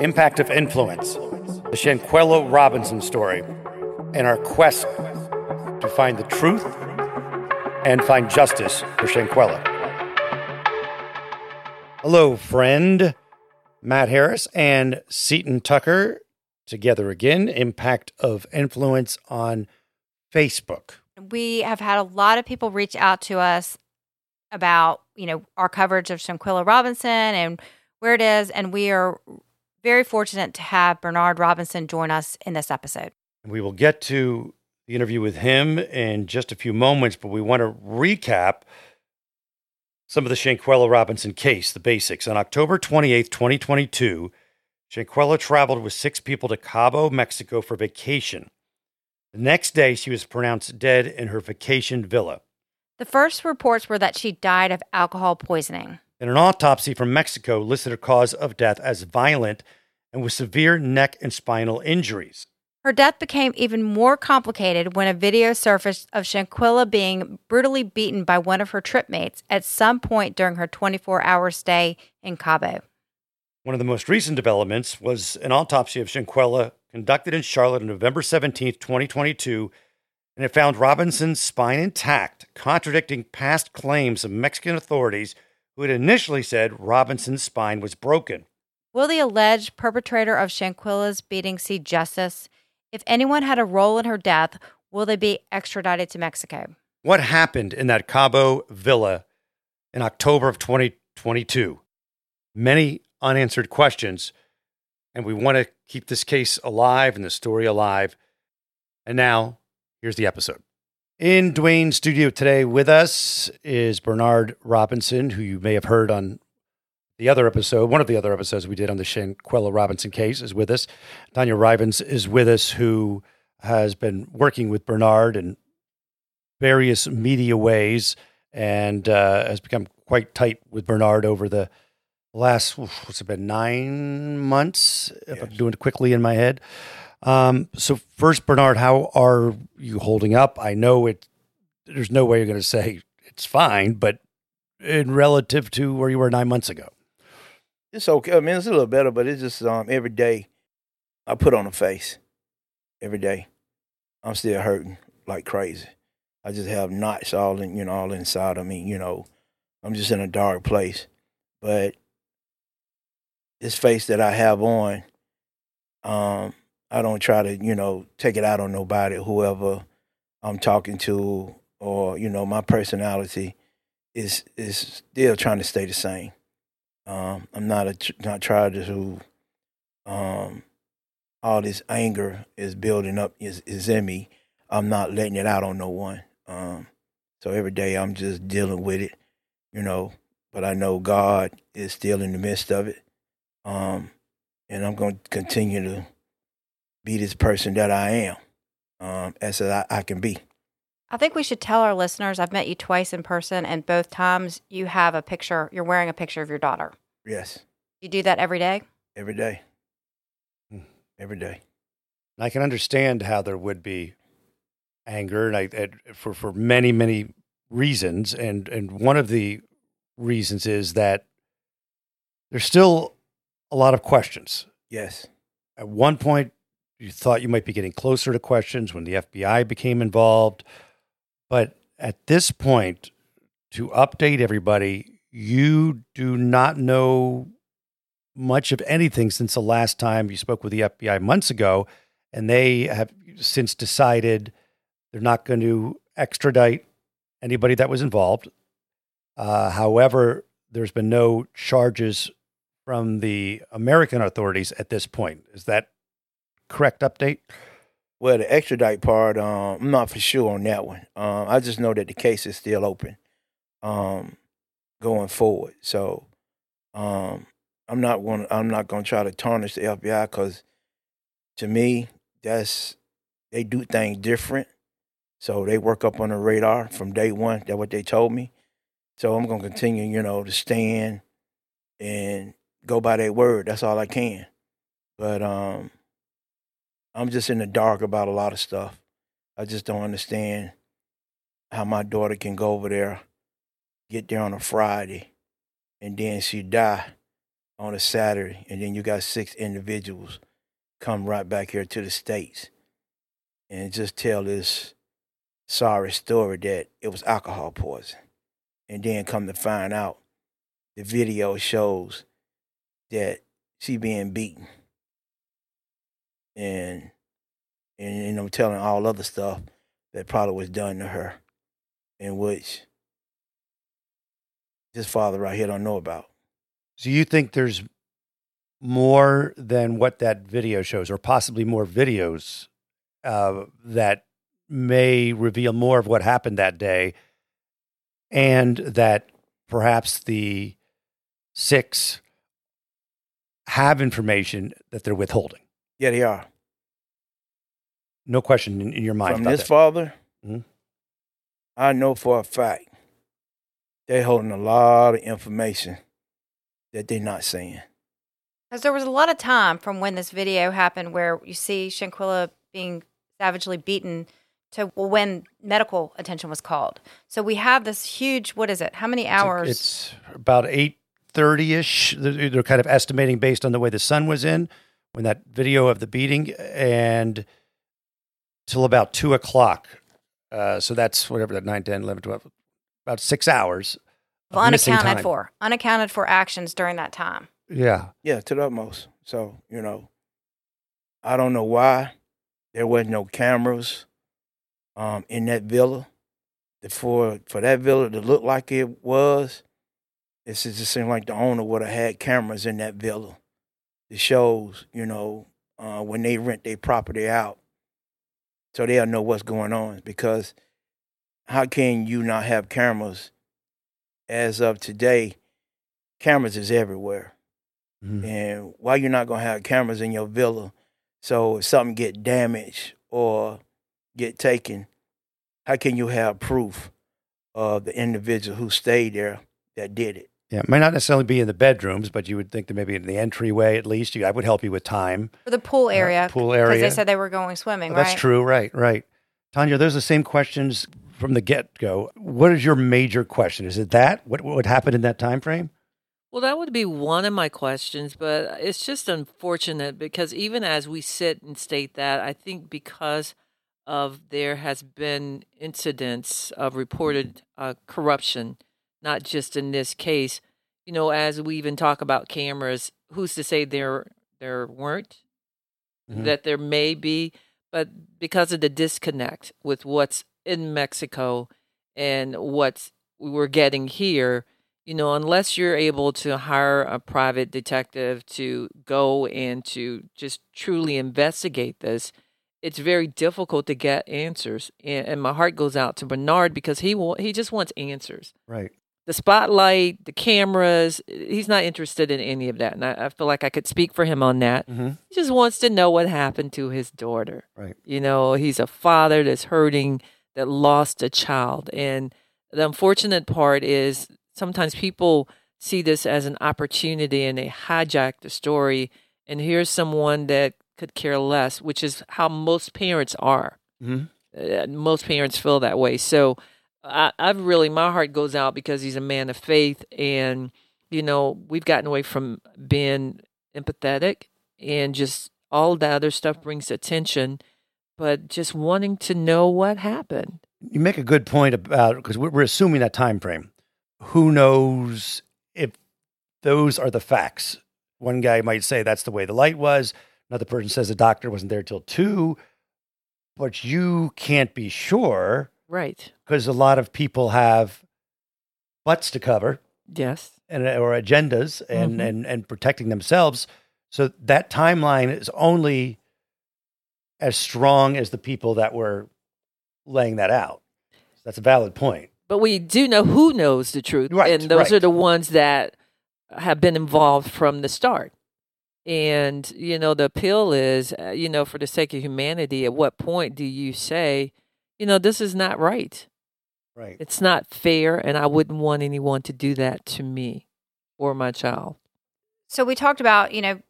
Impact of Influence, the Shanquella Robinson story, and our quest to find the truth and find justice for Shanquella. Hello, friend. Matt Harris and Seaton Tucker together again. Impact of Influence on Facebook. We have had a lot of people reach out to us about, you know, our coverage of Shanquella Robinson and where it is. And we are very fortunate to have Bernard Robinson join us in this episode. We will get to the interview with him in just a few moments, but we want to recap some of the Shanquella Robinson case, the basics. On October 28th, 2022, Shanquella traveled with six people to Cabo, Mexico for vacation. The next day, she was pronounced dead in her vacation villa. The first reports were that she died of alcohol poisoning. And an autopsy from Mexico listed her cause of death as violent and with severe neck and spinal injuries. Her death became even more complicated when a video surfaced of Shanquella being brutally beaten by one of her tripmates at some point during her 24 hour stay in Cabo. One of the most recent developments was an autopsy of Shanquella conducted in Charlotte on November 17, 2022, and it found Robinson's spine intact, contradicting past claims of Mexican authorities who had initially said Robinson's spine was broken. Will the alleged perpetrator of Shanquella's beating see justice? If anyone had a role in her death, will they be extradited to Mexico? What happened in that Cabo villa in October of 2022? Many unanswered questions, and we want to keep this case alive and the story alive. And now, here's the episode. In Dwayne's studio today with us is Bernard Robinson, who you may have heard on the other episode, one of the other episodes we did on the Shanquella Robinson case, is with us. Tanya Rivens is with us, who has been working with Bernard in various media ways and uh, has become quite tight with Bernard over the last, what's it been, nine months, if I'm doing it quickly in my head. Um, so, first, Bernard, how are you holding up? I know it. There's no way you're going to say it's fine, but in relative to where you were nine months ago. It's okay. I mean, it's a little better, but it's just um every day I put on a face. Every day, I'm still hurting like crazy. I just have knots all in, you know, all inside of me. You know, I'm just in a dark place. But this face that I have on, um, I don't try to, you know, take it out on nobody, whoever I'm talking to, or you know, my personality is is still trying to stay the same. Um, I'm not a not trying to. Um, all this anger is building up is is in me. I'm not letting it out on no one. Um, so every day I'm just dealing with it, you know. But I know God is still in the midst of it. Um, and I'm going to continue to be this person that I am, um, as I, I can be. I think we should tell our listeners I've met you twice in person, and both times you have a picture, you're wearing a picture of your daughter. Yes, You do that every day? every day, Hmm. every day. I can understand how there would be anger, and I and for for many many reasons, and and one of the reasons is that there's still a lot of questions. Yes, At one point, you thought you might be getting closer to questions when the FBI became involved, but at this point, to update everybody, you do not know much of anything since the last time you spoke with the FBI months ago, and they have since decided they're not going to extradite anybody that was involved. Uh, however, there's been no charges from the American authorities at this point. Is that correct update? Well, the extradite part, um, I'm not for sure on that one. Um, I just know that the case is still open, um, going forward. So, um, I'm not going. I'm not going to try to tarnish the FBI because, to me, that's they do things different. So they work up on the radar from day one. That's what they told me. So I'm going to continue, you know, to stand and go by their word. That's all I can. But um, I'm just in the dark about a lot of stuff. I just don't understand how my daughter can go over there, get there on a Friday, and then she die on a Saturday, and then you got six individuals come right back here to the states and just tell this sorry story that it was alcohol poison, and then come to find out the video shows that she being beaten and and you know telling all other stuff that probably was done to her in which this father right here don't know about So you think there's more than what that video shows, or possibly more videos uh, that may reveal more of what happened that day, and that perhaps the six have information that they're withholding. Yeah they are No question in, in your mind. from this that. father Mhm. i know for a fact they're holding a lot of information that they're not saying Because there was a lot of time from when this video happened where you see Shanquella being savagely beaten to when medical attention was called. So we have this huge, what is it? How many hours? It's about eight thirty ish. They're they're kind of estimating based on the way the sun was in when that video of the beating, and till about two o'clock. Uh, so that's whatever that 9, 10, 11, 12, about six hours. of missing unaccounted time. for, unaccounted for actions during that time. Yeah. Yeah, to the utmost. So, you know, I don't know why there wasn't no cameras um, in that villa. For for that villa to look like it was, it just seemed like the owner would have had cameras in that villa. It shows, you know, uh, when they rent their property out, so they'll know what's going on. Because how can you not have cameras? As of today, cameras is everywhere. Mhm. And why you're not gonna have cameras in your villa? So if something get damaged or get taken, how can you have proof of the individual who stayed there that did it? Yeah. It might not necessarily be in the bedrooms, but you would think that maybe in the entryway at least. You, I would help you with time. For the pool area. Uh, pool area. Because they said they were going swimming, Oh, right? That's true. Right. Right. Tanya, those are the same questions from the get go. What is your major question? Is it that? What, what happened in that time frame? Well, that would be one of my questions, but it's just unfortunate because even as we sit and state that, I think because of there has been incidents of reported uh, corruption, not just in this case. You know, as we even talk about cameras, who's to say there there weren't? Mhm. That there may be, but because of the disconnect with what's in Mexico and what we're getting here, you know, unless you're able to hire a private detective to go and to just truly investigate this, it's very difficult to get answers. And, and my heart goes out to Bernard because he wa- he just wants answers. Right. The spotlight, the cameras, he's not interested in any of that. And I, I feel like I could speak for him on that. Mm-hmm. He just wants to know what happened to his daughter. Right. You know, he's a father that's hurting, that lost a child. And the unfortunate part is sometimes people see this as an opportunity and they hijack the story. And here's someone that could care less, which is how most parents are. Mhm. Uh, most parents feel that way. So I, I've really, my heart goes out because he's a man of faith. And, you know, we've gotten away from being empathetic and just all the other stuff brings attention, but just wanting to know what happened. You make a good point about because we're, we're assuming that time frame. Who knows if those are the facts? One guy might say that's the way the light was. Another person says the doctor wasn't there till two, but you can't be sure Right. because a lot of people have butts to cover Yes. and or agendas and Mhm. and and protecting themselves. So that timeline is only as strong as the people that were laying that out. That's a valid point. But we do know who knows the truth. Right, And those are the ones that have been involved from the start. And, you know, the appeal is, uh, you know, for the sake of humanity, at what point do you say, you know, this is not right? Right. It's not fair. And I wouldn't want anyone to do that to me or my child. So we talked about, you know,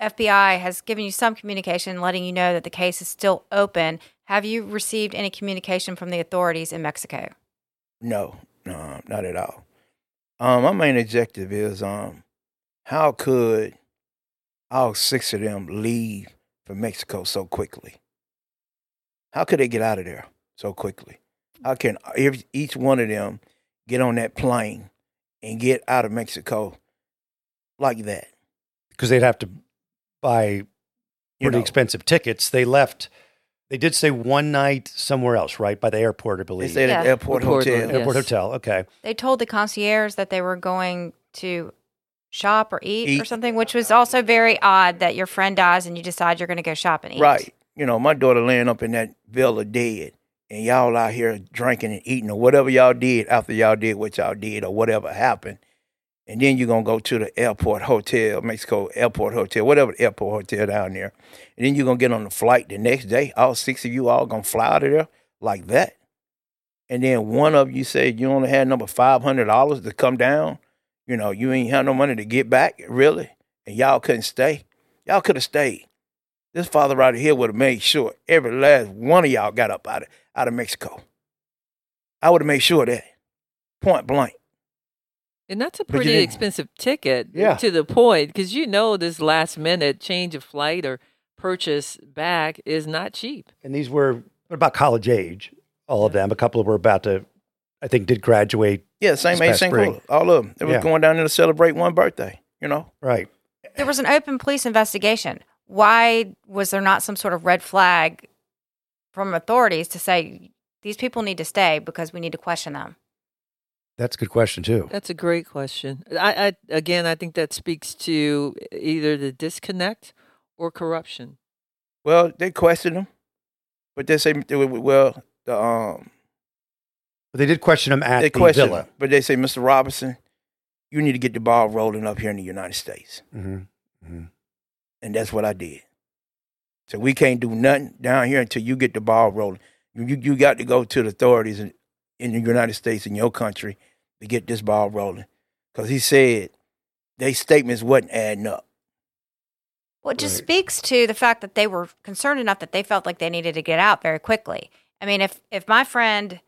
FBI has given you some communication letting you know that the case is still open. Have you received any communication from the authorities in Mexico? No, no, not at all. Um, my main objective is um, how could all six of them leave for Mexico so quickly? How could they get out of there so quickly? How can every, each one of them get on that plane and get out of Mexico like that? because they'd have to buy You pretty know, expensive tickets. They left. They did say one night somewhere else, right by the airport, I they believe. stayed at the Yeah. airport Airport, hotel. yeah. Airport Yes. hotel. Okay. They told the concierge that they were going to shop or eat, or something, which was also very odd that your friend dies and you decide you're going to go shop and eat. Right. You know, my daughter laying up in that villa dead, and y'all out here drinking and eating or whatever y'all did after y'all did what y'all did or whatever happened. And then you're going to go to the airport hotel, Mexico airport hotel, whatever airport hotel down there. And then you're going to get on the flight the next day. All six of you all going to fly out of there like that. And then one of you said you only had number $500 to come down. You know, you ain't had no money to get back, really. And y'all couldn't stay. Y'all could have stayed. This father right here would have made sure every last one of y'all got up out of out of Mexico. I would have made sure of that. Point blank. And that's a pretty expensive ticket Yeah. to the point because you know this last minute change of flight or purchase back is not cheap. And these were about college age, all of them. A couple were about to, I think, did graduate. Yeah, same age, same spring. All of them. They were Yeah. going down there to celebrate one birthday. You know. Right. There was an open police investigation. Why was there not some sort of red flag from authorities to say these people need to stay because we need to question them? That's a good question too. That's a great question. I, I again, I think that speaks to either the disconnect or corruption. Well, they questioned him, but they say, well, the um, But they did question him at they the villa. him, but they say, Mr. Robinson, you need to get the ball rolling up here in the United States, hmm hmm and that's what I did. So we can't do nothing down here until you get the ball rolling. You you, you got to go to the authorities in, in the United States in your country to get this ball rolling, because he said they statements wasn't adding up. Well, it just Right. speaks to the fact that they were concerned enough that they felt like they needed to get out very quickly. I mean, if if my friend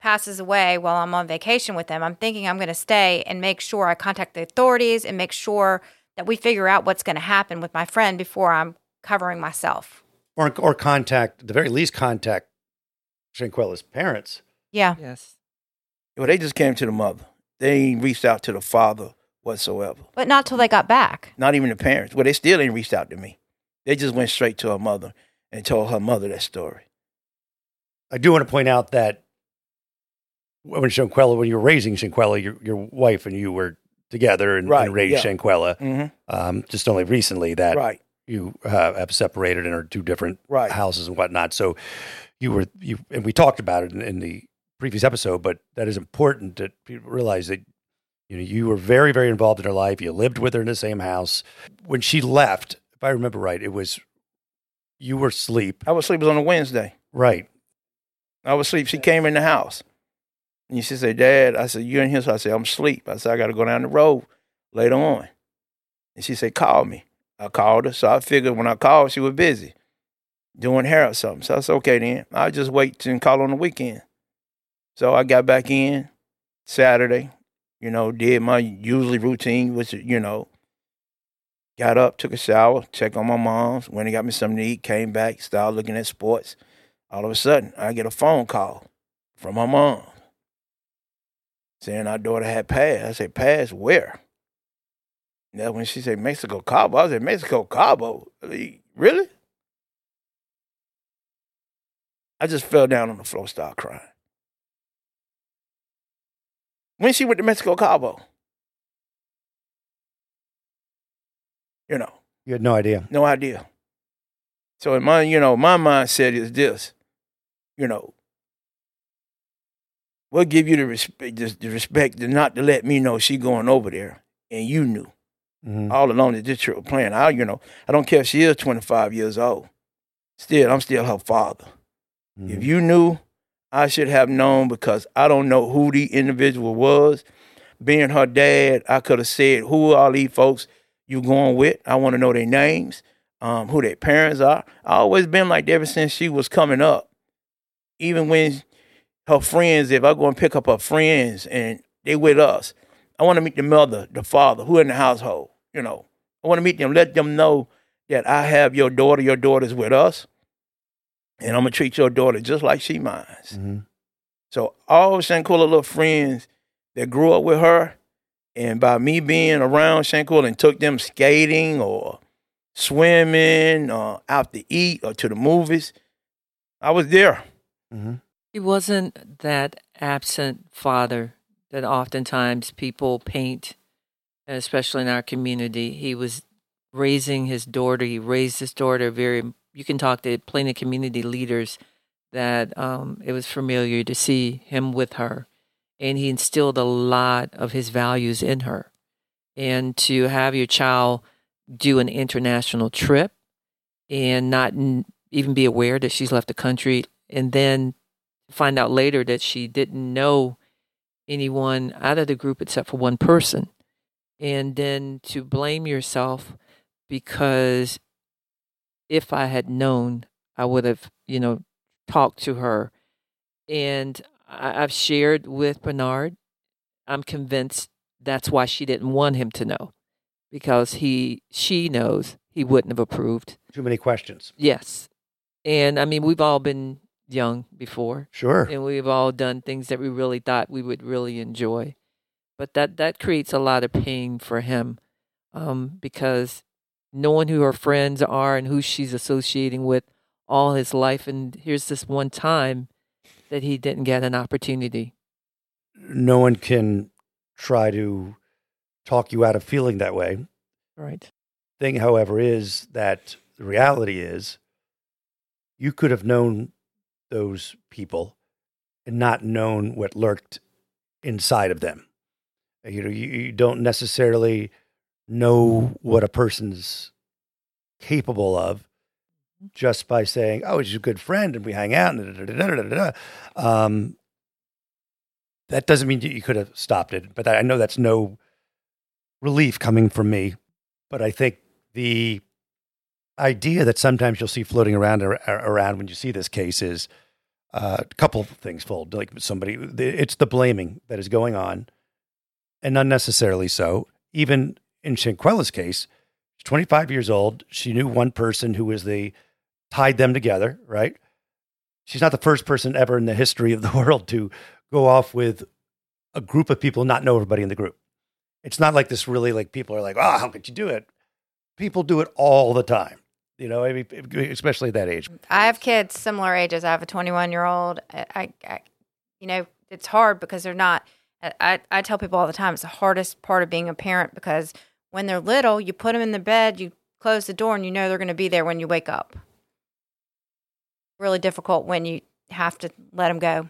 passes away while I'm on vacation with them, I'm thinking I'm going to stay and make sure I contact the authorities and make sure that we figure out what's going to happen with my friend before I'm covering myself. Or, or contact, at the very least, contact Shanquella's parents. Yeah. Yes. Well, they just came to the mother. They ain't reached out to the father whatsoever. But not till they got back. Not even the parents. Well, they still ain't reached out to me. They just went straight to her mother and told her mother that story. I do want to point out that when Shanquella, when you were raising Shanquella, your, your wife and you were together and, Right, and raised yeah. Shanquella. Mm-hmm. Um, just only recently that Right, you uh, have separated and are two different right. houses and whatnot. So you were you and we talked about it in, in the previous episode, but that is important that people realize that you know you were very very involved in her life. You lived with her in the same house. When she left, if I remember right, it was you were asleep. I was asleep Was on a Wednesday. Right. I was asleep. She came in the house. And she said, Dad, I said, you in here? So I said, I'm asleep. I said, I got to go down the road later on. And she said, call me. I called her. So I figured when I called, she was busy doing hair or something. So I said, okay then. I'll just wait and call on the weekend. So I got back in Saturday, you know, did my usually routine, which, you know, got up, took a shower, checked on my mom's, went and got me something to eat, came back, started looking at sports. All of a sudden, I get a phone call from my mom saying our daughter had passed. I said, passed where? That's when she said, Mexico Cabo. I said, Mexico Cabo? Really? I just fell down on the floor, started crying. When she went to Mexico Cabo? You know, You had no idea. no idea. So in my, you know, my mindset is this, you know, we'll give you the respect, the, the respect to not to let me know she going over there, and you knew Mhm. all along that this trip was playing. I, you know, I don't care if she is 25 years old. Still, I'm still her father. Mhm. If you knew, I should have known because I don't know who the individual was. Being her dad, I could have said, who are all these folks you going with? I want to know their names, um, who their parents are. I always been like that ever since she was coming up. Even when her friends, if I go and pick up her friends and they with us, I want to meet the mother, the father, who in the household. You know, I want to meet them, let them know that I have your daughter. Your daughter's with us, and I'm gonna treat your daughter just like she mine. hmm So all Shanquella little friends that grew up with her, and by me being around Shanquella and took them skating or swimming or out to eat or to the movies, I was there. hmm He wasn't that absent father that oftentimes people paint, especially in our community. He was raising his daughter. He raised his daughter very. You can talk to plenty of community leaders that um, it was familiar to see him with her, and he instilled a lot of his values in her. And to have your child do an international trip and not even be aware that she's left the country, and then find out later that she didn't know anyone out of the group except for one person. And then to blame yourself because if I had known, I would have, you know, talked to her. And I, I've shared with Bernard, I'm convinced that's why she didn't want him to know because he, she knows he wouldn't have approved. Too many questions. Yes. And I mean, we've all been young before Sure. and we've all done things that we really thought we would really enjoy. But that that creates a lot of pain for him, um, because knowing who her friends are and who she's associating with all his life, and here's this one time that he didn't get an opportunity. No one can try to talk you out of feeling that way. Right. Thing, however, is that the reality is you could have known those people and not known what lurked inside of them. You know, you, you don't necessarily know what a person's capable of just by saying, "Oh, he's a good friend and we hang out." And da, da, da. Um, that doesn't mean you could have stopped it, but I know that's no relief coming from me. But I think the idea that sometimes you'll see floating around ar- around when you see this case is uh, a couple of things fold. Like somebody, it's the blaming that is going on, and unnecessarily so. Even in Shanquella's case, she's 25 years old. She knew one person who was the tied them together. Right? She's not the first person ever in the history of the world to go off with a group of people, not know everybody in the group. It's not like this. Really, like people are like, "Oh, how could you do it?" People do it all the time. You know, especially at that age. I have kids similar ages. I have a 21 year old. I, I, you know, it's hard because they're not. I, I tell people all the time it's the hardest part of being a parent because when they're little, you put them in the bed, you close the door, and you know they're going to be there when you wake up. Really difficult when you have to let them go.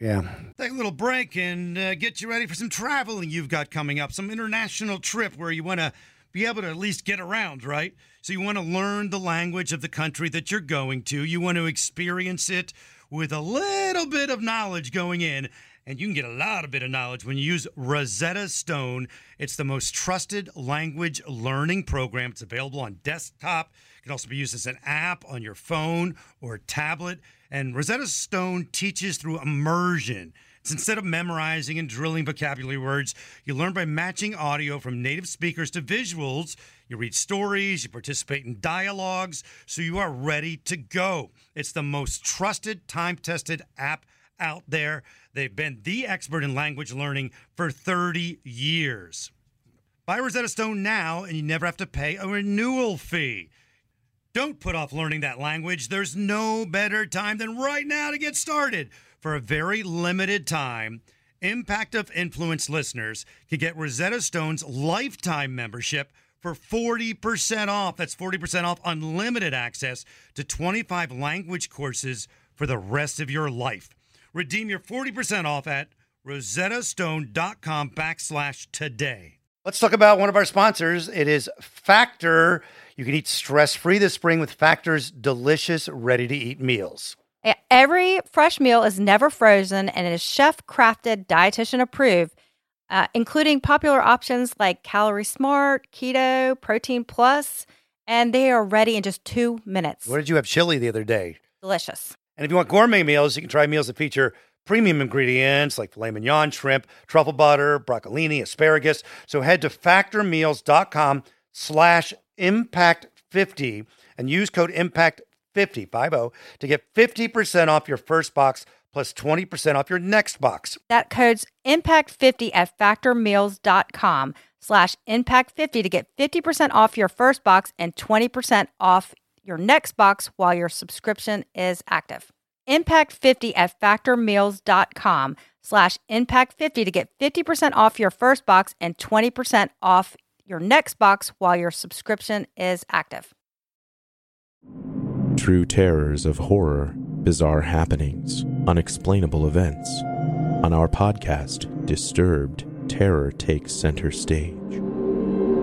Yeah. Take a little break and uh, get you ready for some traveling you've got coming up, some international trip where you want to be able to at least get around, right? So you want to learn the language of the country that you're going to. You want to experience it with a little bit of knowledge going in. And you can get a lot of bit of knowledge when you use Rosetta Stone. It's the most trusted language learning program. It's available on desktop. It can also be used as an app on your phone or tablet. And Rosetta Stone teaches through immersion. It's instead of memorizing and drilling vocabulary words, you learn by matching audio from native speakers to visuals. You read stories, you participate in dialogues, so you are ready to go. It's the most trusted, time tested app out there. They've been the expert in language learning for 30 years. Buy Rosetta Stone now, and you never have to pay a renewal fee. Don't put off learning that language. There's no better time than right now to get started. For a very limited time, Impact of Influence listeners can get Rosetta Stone's lifetime membership for 40% off. That's 40% off unlimited access to 25 language courses for the rest of your life. Redeem your 40% off at rosettastone.com backslash today. Let's talk about one of our sponsors. It is Factor. You can eat stress free this spring with Factor's delicious, ready to eat meals. Every fresh meal is never frozen and is chef crafted, dietitian approved, uh, including popular options like Calorie Smart, Keto, Protein Plus, and they are ready in just two minutes. Where did you have chili the other day? Delicious. And if you want gourmet meals, you can try meals that feature premium ingredients like filet mignon, shrimp, truffle butter, broccolini, asparagus. So head to factormeals.com slash impact50 and use code impact50 to get 50% off your first box plus 20% off your next box. That code's impact50 at factormeals.com slash impact50 to get 50% off your first box and 20% off your next box while your subscription is active. Impact50 at factormeals.com slash impact50 to get 50% off your first box and 20% off your next box while your subscription is active. True terrors of horror, bizarre happenings, unexplainable events. On our podcast, Disturbed, terror takes center stage.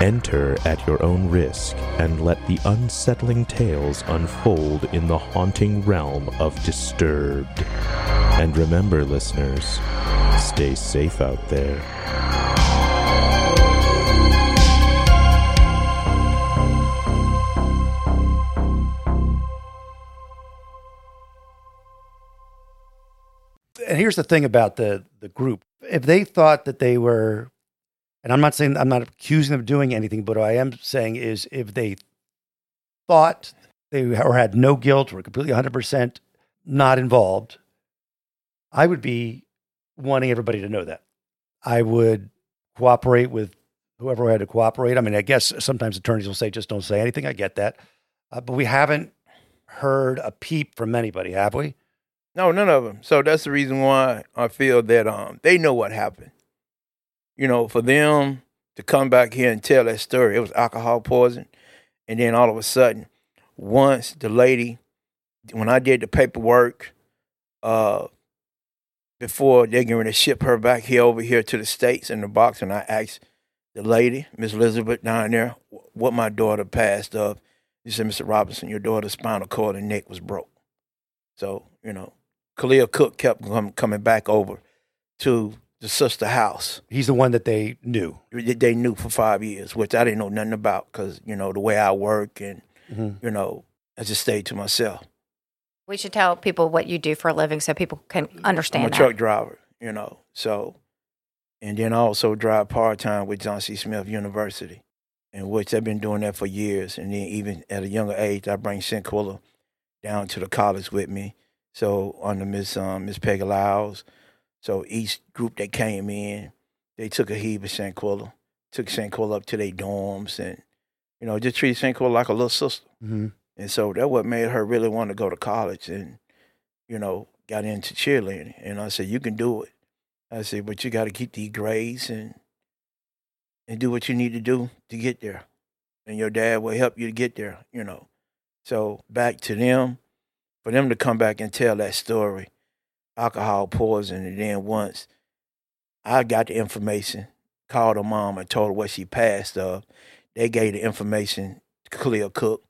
Enter at your own risk and let the unsettling tales unfold in the haunting realm of Disturbed. And remember, listeners, stay safe out there. And here's the thing about the the group. If they thought that they were and I'm not saying I'm not accusing them of doing anything, but what I am saying is if they thought they or had no guilt or completely 100% not involved, I would be wanting everybody to know that. I would cooperate with whoever had to cooperate. I mean, I guess sometimes attorneys will say, just don't say anything. I get that. Uh, but we haven't heard a peep from anybody, have we? No, none of them. So that's the reason why I feel that um they know what happened. You know, for them to come back here and tell that story, it was alcohol poison, and then all of a sudden, once the lady, when I did the paperwork, uh, before they're going to ship her back here over here to the states in the box, and I asked the lady, Miss Elizabeth, down there, what my daughter passed of. She said, Mr. Robinson, your daughter's spinal cord and neck was broke. So, you know, Khalil Cooke kept coming back over to the sister house. He's the one that they knew. that They knew for five years, which I didn't know nothing about because, you know, the way I work and, Mhm. you know, I just stayed to myself. We should tell people what you do for a living so people can understand I'm a that. truck driver, you know, so, and then I also drive part time with Johnson C. Smith University, in which I've been doing that for years. And then even at a younger age, I bring Shanquella down to the college with me. So under Miss um, Miss Peggy Lyles, so each group that came in, they took a heave of Shanquella, took Shanquella up to their dorms, and you know just treated Shanquella like a little sister. Mm-hmm. And so that what made her really want to go to college and, you know, got into cheerleading. And I said, you can do it. I said, but you got to keep these grades and and do what you need to do to get there. And your dad will help you to get there, you know. So back to them, for them to come back and tell that story, alcohol poison, and then once I got the information, called her mom and told her what she passed of, they gave the information to Khalil Cooke.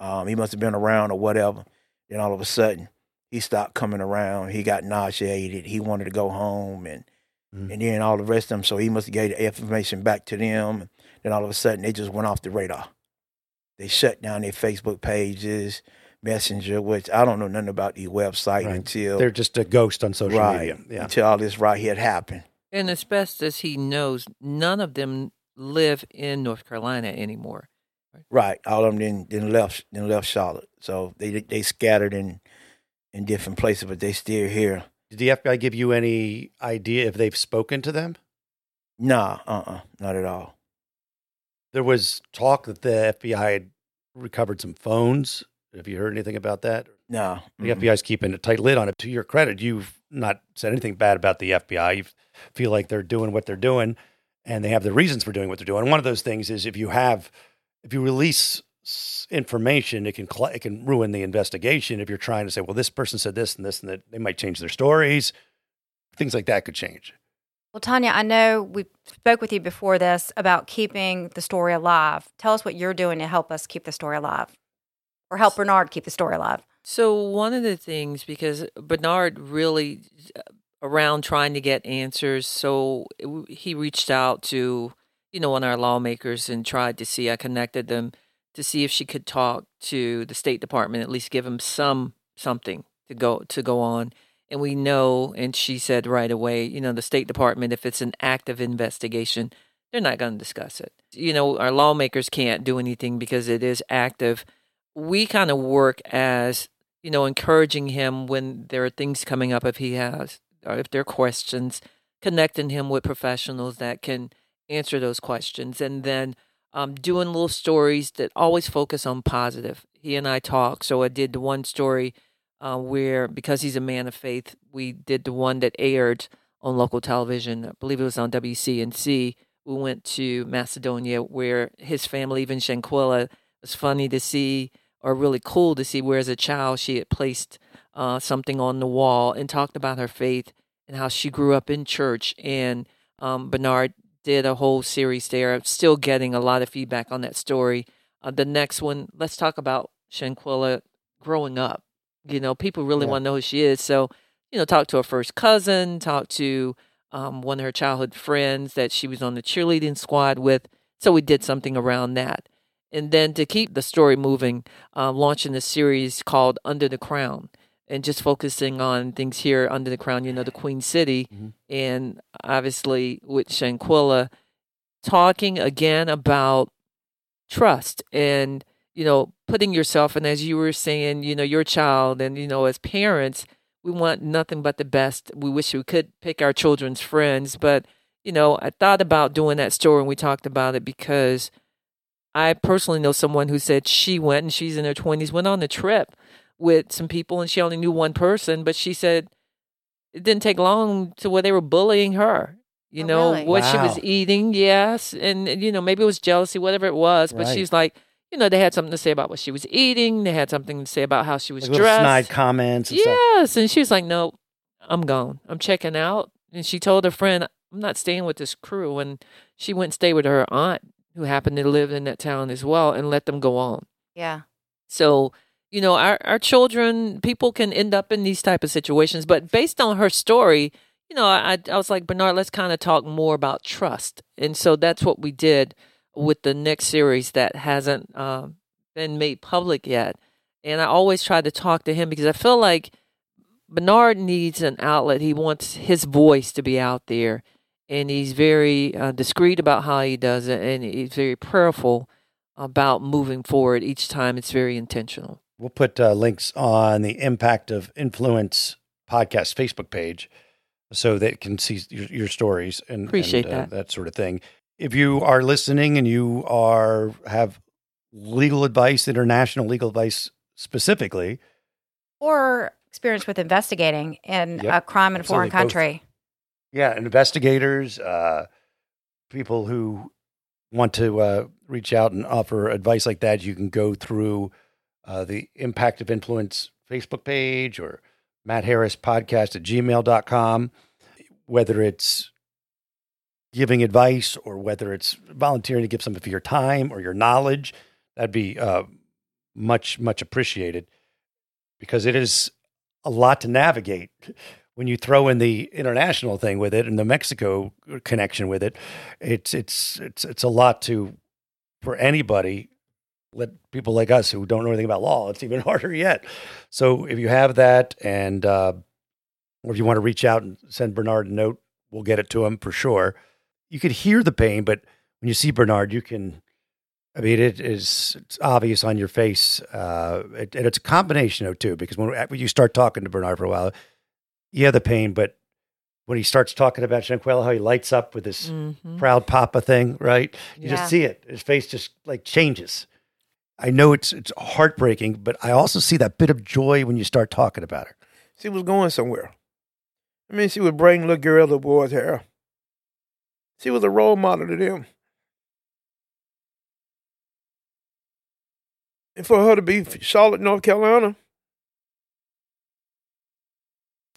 Um, he must have been around or whatever. Then all of a sudden, he stopped coming around. He got nauseated. He wanted to go home, and Mhm. and then all the rest of them. So he must have gave the information back to them. And Then all of a sudden, they just went off the radar. They shut down their Facebook pages, Messenger, which I don't know nothing about these websites Right. until They're just a ghost on social right media. Yeah. until all this right here happened. And as best as he knows, none of them live in North Carolina anymore. Right, all of them then then left then left Charlotte. So they they scattered in in different places, but they still here. Did the FBI give you any idea if they've spoken to them? Nah, uh, uh not at all. There was talk that the FBI had recovered some phones Have you heard anything about that? No. The mm-mm. FBI's keeping a tight lid on it. To your credit, you've not said anything bad about the FBI. You feel like they're doing what they're doing, and they have the reasons for doing what they're doing. One of those things is if you have, if you release information, it can cl- it can ruin the investigation. If you're trying to say, well, this person said this and this and that, they might change their stories. Things like that could change. Well, Tanya, I know we spoke with you before this about keeping the story alive. Tell us what you're doing to help us keep the story alive, or help Bernard keep the story alive. So one of the things because Bernard really uh, around trying to get answers, so he reached out to you know one of our lawmakers and tried to see. I connected them to see if she could talk to the State Department, at least give them some something to go to go on. And we know, and she said right away, you know, the State Department, if it's an active investigation, they're not going to discuss it. You know, our lawmakers can't do anything because it is active. We kind of work as you know, encouraging him when there are things coming up if he has, or if there are questions, connecting him with professionals that can answer those questions, and then um, doing little stories that always focus on positive. He and I talk. So I did the one story uh, where, because he's a man of faith, we did the one that aired on local television. I believe it was on WCNC. We went to Macedonia, where his family, even Shanquella, was funny to see or really cool to see where as a child she had placed uh, something on the wall and talked about her faith and how she grew up in church. And um, Bernard did a whole series there. I'm still getting a lot of feedback on that story. Uh, the next one, let's talk about Shanquella growing up. You know, people really Yeah. want to know who she is. So, you know, talk to her first cousin, talk to um, one of her childhood friends that she was on the cheerleading squad with. So we did something around that. And then to keep the story moving, um, launching a series called Under the Crown and just focusing on things here under the crown, you know, the Queen City. Mhm. And obviously with Shanquella, talking again about trust and, you know, putting yourself, and as you were saying, you know, your child, and, you know, as parents, we want nothing but the best. We wish we could pick our children's friends, but, you know, I thought about doing that story and we talked about it because I personally know someone who said she went and she's in her 20s, went on a trip with some people and she only knew one person, but she said it didn't take long to where they were bullying her. You Oh, know, really? what she was eating, yes. And, you know, maybe it was jealousy, whatever it was, but Right. she's like, you know, they had something to say about what she was eating. They had something to say about how she was Like little snide comments. And stuff. Yes. And she was like, no, I'm gone. I'm checking out. And she told her friend, I'm not staying with this crew. And she went and stayed with her aunt, who happened to live in that town as well, and let them go on. Yeah. So, you know, our, our children, people can end up in these type of situations. But based on her story, you know, I, I was like, Bernard, let's kind of talk more about trust. And so that's what we did with the next series that hasn't uh, been made public yet. And I always try to talk to him because I feel like Bernard needs an outlet. He wants his voice to be out there. And he's very uh, discreet about how he does it. And he's very prayerful about moving forward each time. It's very intentional. We'll put uh, links on the Impact of Influence podcast Facebook page so they can see your, your stories and Appreciate and, uh, that. that sort of thing. If you are listening and you are have legal advice, international legal advice specifically, Or experience with investigating in Yep, a crime in a foreign country. both. Yeah, investigators, uh, people who want to uh, reach out and offer advice like that, you can go through uh, the Impact of Influence Facebook page or Matt Harris podcast at gmail.com. Whether it's giving advice or whether it's volunteering to give some of your time or your knowledge, that'd be uh, much, much appreciated because it is a lot to navigate when you throw in the international thing with it and the Mexico connection with it. It's it's it's it's a lot to for anybody. Let people like us who don't know anything about law, it's even harder yet. So if you have that, and uh, or if you want to reach out and send Bernard a note, we'll get it to him for sure. You could hear the pain, but when you see Bernard, you can. I mean, it is it's obvious on your face, uh, it, and it's a combination of two. Because when, when you start talking to Bernard for a while, yeah, the pain, but when he starts talking about Shanquella, how he lights up with this Mhm. proud papa thing, right? You Yeah. just see it. His face just like changes. I know it's it's heartbreaking, but I also see that bit of joy when you start talking about her. She was going somewhere. I mean, she would bring little girls, little boys here. She was a role model to them. And for her to be Charlotte, North Carolina,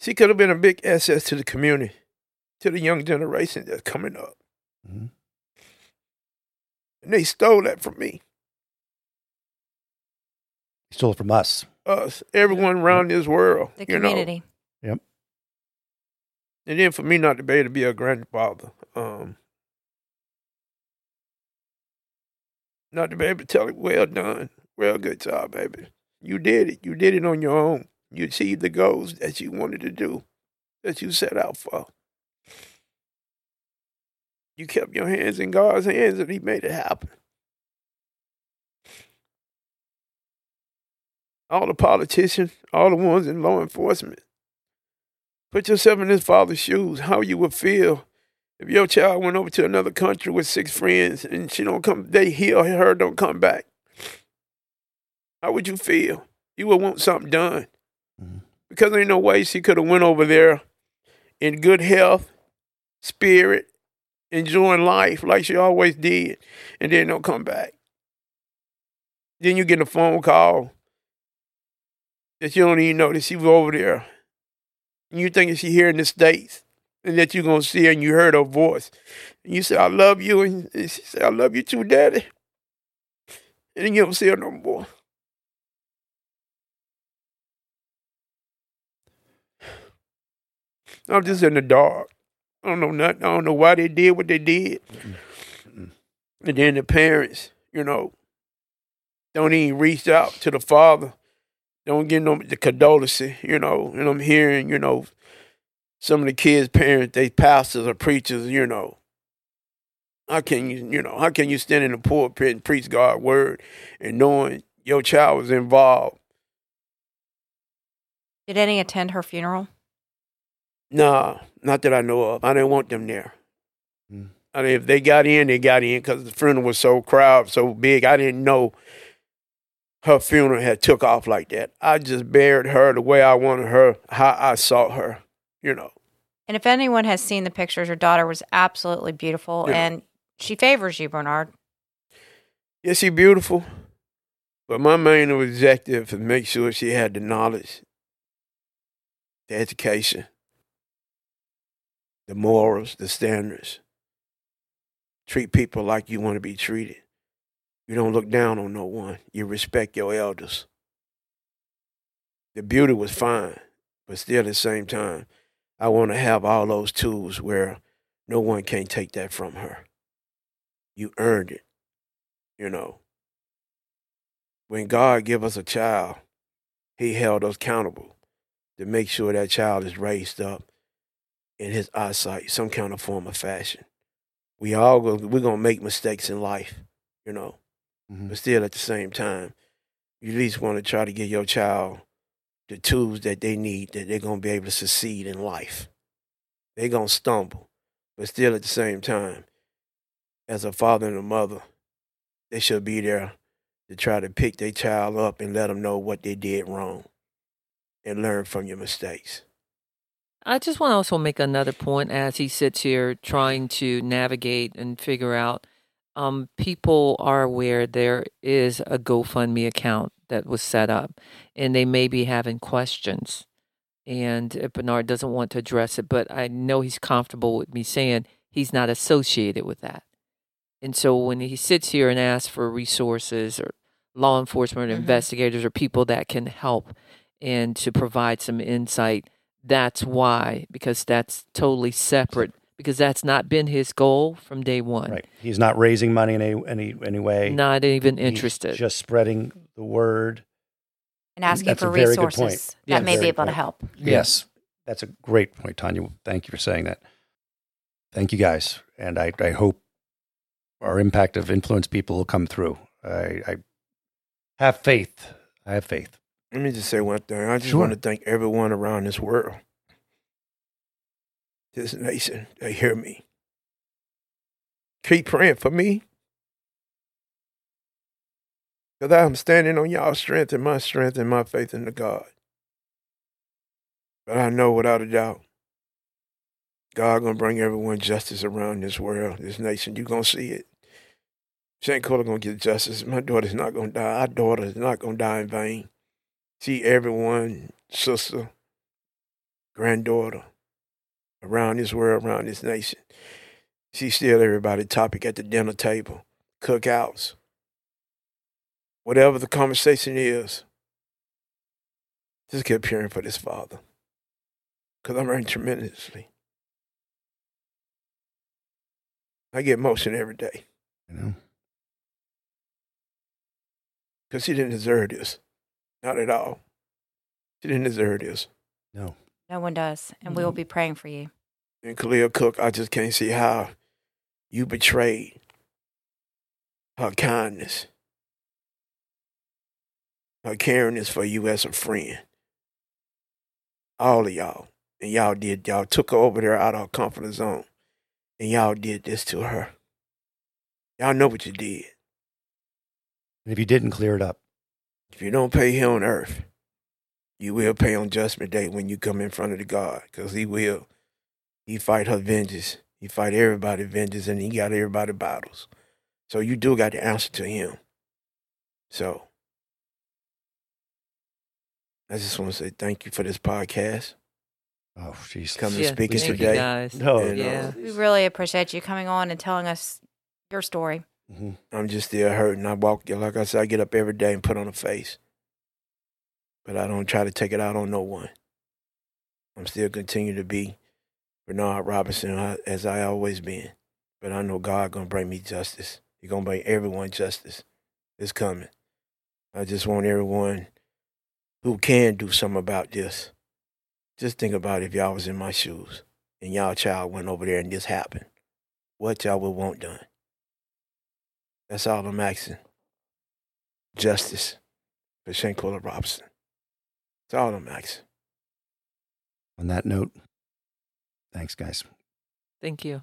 she could have been a big asset to the community, to the young generation that's coming up. Mhm. And they stole that from me. They Stole it from us. Us, everyone around this world. The you know. community. Yep. And then for me not to be able to be a grandfather, um, not to be able to tell it, well done, well, good job, baby. You did it. You did it on your own. You achieved the goals that you wanted to do, that you set out for. You kept your hands in God's hands and He made it happen. All the politicians, all the ones in law enforcement, Put yourself in his father's shoes, how you would feel if your child went over to another country with six friends and she don't come, they he or her don't come back. How would you feel? You would want something done. Because there ain't no way she could have went over there in good health, spirit, enjoying life like she always did, and then don't come back. Then you get a phone call that you don't even know that she was over there and you thinking she here in the States and that you're gonna see her and you heard her voice. And you say, I love you, and she say, I love you too, Daddy. And you don't see her no more. I'm just in the dark. I don't know nothing. I don't know why they did what they did. And then the parents, you know, don't even reach out to the father don't get no the condolences, you know. And I'm hearing, you know, some of the kids' parents, they pastors or preachers, you know. How can you, you know, how can you stand in the pulpit and preach God's word and knowing your child was involved? Did any attend her funeral? Nah, not that I know of. I didn't want them there. Hmm. I mean, if they got in, they got in because the funeral was so crowded, so big. I didn't know her funeral had took off like that. I just buried her the way I wanted her, how I saw her, you know. And if anyone has seen the pictures, her daughter was absolutely beautiful, Yeah. and she favors you, Bernard. Yeah, she beautiful, but my main objective is to make sure she had the knowledge, the education, the morals, the standards. Treat people like you want to be treated. You don't look down on no one. You respect your elders. The beauty was fine, but still at the same time, I want to have all those tools where no one can take that from her. You earned it, you know. When God give us a child, he held us accountable to make sure that child is raised up in his eyesight, some kind of form of fashion. We all go, we're gonna make mistakes in life, you know Mhm. but still at the same time, you at least want to try to give your child the tools that they need that they're to be able to succeed in life. They're to stumble, but still at the same time, as a father and a mother, they should be there to try to pick their child up and let them know what they did wrong and learn from your mistakes. I just want to also make another point as he sits here trying to navigate and figure out. Um, people are aware there is a GoFundMe account that was set up, and they may be having questions. And uh, Bernard doesn't want to address it, but I know he's comfortable with me saying he's not associated with that. And so when he sits here and asks for resources or law enforcement Mhm. investigators or people that can help and to provide some insight, that's why, because that's totally separate, because that's not been his goal from day one. Right. He's not raising money in any any, any way. Not even He's interested. just spreading the word. And asking That's for a very good resources point. that Yes. may be Very able to help. Yes. That's a great point, Tanya. Thank you for saying that. Thank you guys. And I, I hope our impact of influence people will come through. I, I have faith. I have faith. Let me just say one thing. I just Sure. want to thank everyone around this world, this nation, They hear me. Keep praying for me. Because I'm standing on y'all strength and my strength and my faith in the God. But I know without a doubt, God gonna bring everyone justice around this world, this nation. You gonna see it. Shanquella gonna get justice. My daughter's not gonna die. Our daughter is not gonna die in vain. See everyone, sister, granddaughter, around this world, around this nation. See still everybody topic at the dinner table, cookouts, whatever the conversation is. Just keep praying for this father. Because I'm hurting tremendously. I get motion every day. You know, Because he didn't deserve this. Not at all. He didn't deserve this. no. No one does. And we will be praying for you. And Khalil Cooke, I just can't see how you betrayed her kindness, her caringness for you as a friend. All of y'all. And y'all did, y'all took her over there out of her comfort zone. And y'all did this to her. Y'all know what you did. And if you didn't clear it up, If you don't pay here on earth, you will pay on judgment day when you come in front of the God, because he will. He fight her vengeance. He fight everybody vengeance, and he got everybody battles. So you do got to answer to him. So I just want to say thank you for this podcast. oh, jeez. Coming Yeah, speaking thank you, today. No, And, uh, We really appreciate you coming on and telling us your story. Hmm I'm just still hurting. I walk, like I said, I get up every day and put on a face. But I don't try to take it out on no one. I'm still continue to be Bernard Robinson as I always been. But I know God gonna bring me justice. He gonna bring everyone justice. It's coming. I just want everyone who can do something about this. Just think about if y'all was in my shoes and y'all child went over there and this happened. What y'all would want done. That's all I'm asking. Justice for Shanquella Robinson. That's all I'm asking. On that note, thanks, guys. Thank you.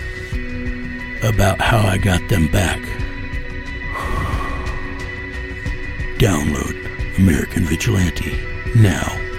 about how I got them back? Download American Vigilante now.